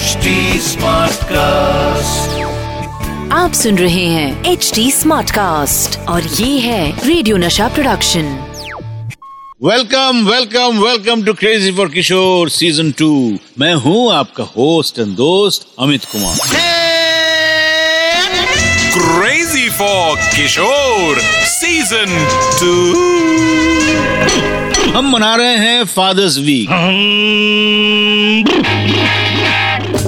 HD Smartcast. आप सुन रहे हैं एच डी स्मार्ट कास्ट और ये है radio Nasha production welcome welcome welcome to crazy for Kishore season two मैं हूँ आपका होस्ट एंड दोस्त Amit Kumar. Crazy for Kishore season two हम मना रहे हैं फादर्स वीक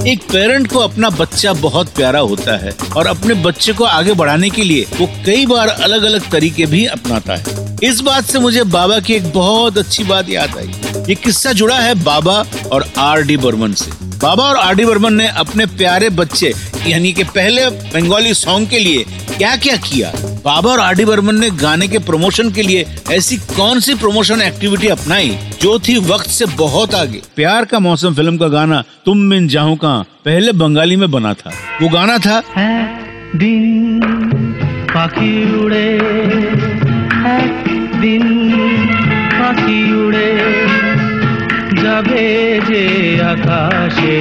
एक पेरेंट को अपना बच्चा बहुत प्यारा होता है और अपने बच्चे को आगे बढ़ाने के लिए वो कई बार अलग अलग तरीके भी अपनाता है। इस बात से मुझे बाबा की एक बहुत अच्छी बात याद आई। ये किस्सा जुड़ा है बाबा और आर डी बर्मन से। बाबा और आर डी बर्मन ने अपने प्यारे बच्चे, यानी कि पहले बंगाली सॉन्ग के लिए क्या क्या किया? बाबा और आर डी बर्मन ने गाने के प्रमोशन के लिए ऐसी कौन सी प्रमोशन एक्टिविटी अपनाई जो थी वक्त से बहुत आगे प्यार का मौसम फिल्म का गाना तुम मिन जाऊं कहाँ पहले बंगाली में बना था वो गाना था একদিন পাখি উড়ে একদিন পাখি উড়ে যাবে যে আকাশে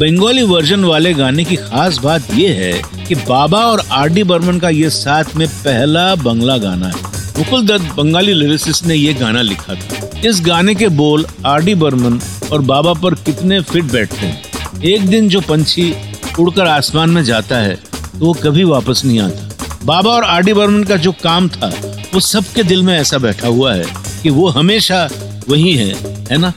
बंगाली वर्जन वाले गाने की खास बात ये है कि बाबा और आर डी बर्मन का ये साथ में पहला बंगला गाना है। मुकुल दत्त, बंगाली लिरिसिस्ट ने ये गाना लिखा था। इस गाने के बोल आर डी बर्मन और बाबा पर कितने फिट बैठते हैं। एक दिन जो पंछी उड़कर आसमान में जाता है तो वो कभी वापस नहीं आता। बाबा और आर डी बर्मन का जो काम था, वो सबके दिल में ऐसा बैठा हुआ है कि वो हमेशा वही है है ना?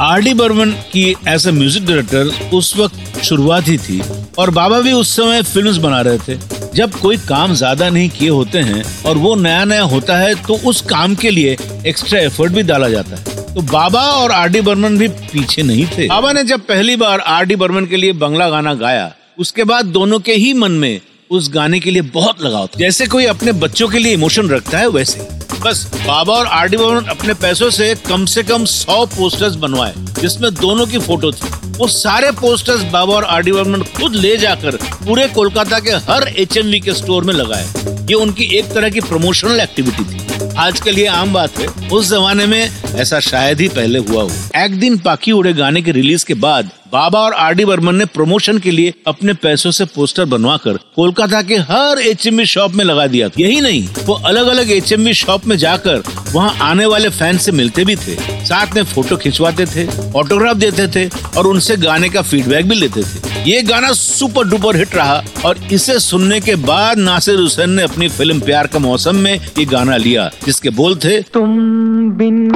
आर डी बर्मन की एज ए म्यूज़िक डायरेक्टर उस वक्त शुरुआत ही थी और बाबा भी उस समय फिल्म्स बना रहे थे। जब कोई काम ज़्यादा नहीं किए होते हैं और वो नया नया होता है तो उस काम के लिए एक्स्ट्रा एफर्ट भी डाला जाता है। तो बाबा और आर डी बर्मन भी पीछे नहीं थे। बाबा ने जब पहली बार आर डी बर्मन के लिए बंगला गाना गाया, उसके बाद दोनों के ही मन में उस गाने के लिए बहुत लगाव था। जैसे कोई अपने बच्चों के लिए इमोशन रखता है, वैसे। बस बाबा और आर डी बर्मन अपने पैसों से कम से कम सौ पोस्टर्स बनवाए, जिसमें दोनों की फ़ोटो थी। वो सारे पोस्टर्स बाबा और आर डी बर्मन खुद ले जाकर पूरे कोलकाता के हर एच के स्टोर में लगाए। ये उनकी एक तरह की प्रमोशनल एक्टिविटी थी। आजकल ये आम बात है, उस जमाने में ऐसा शायद ही पहले हुआ हो। एक दिन पाखी उड़े गाने के रिलीज़ के बाद, बाबा और आर डी बर्मन ने प्रमोशन के लिए अपने पैसों से पोस्टर बनवाकर कोलकाता के हर एचएमवी शॉप में लगा दिया था। यही नहीं, वो अलग अलग एच शॉप में जाकर वहाँ आने वाले फ़ैन से मिलते भी थे। साथ में फ़ोटो खिंचवाते थे, ऑटोग्राफ देते थे और उनसे गाने का फीडबैक भी लेते थे। ये गाना सुपर डुपर हिट रहा और इसे सुनने के बाद नासिर हुसैन ने अपनी फ़िल्म प्यार का मौसम में ये गाना लिया, जिसके बोल थे, तुम बिन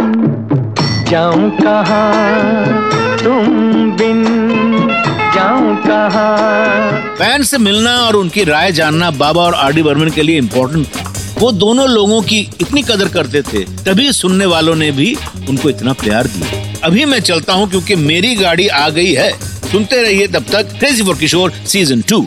जाऊँ कहाँ? तुम बिन जाऊँ कहाँ? फ़ैन से मिलना और उनकी राय जानना बाबा और आर डी बर्मन के लिए इम्पोर्टेंट था वो दोनों लोगों की इतनी कदर करते थे, तभी सुनने वालों ने भी उनको इतना प्यार दिया। अभी मैं चलता हूँ क्योंकि मेरी गाड़ी आ गई है। सुनते रहिए तब तक crazy for Kishore season two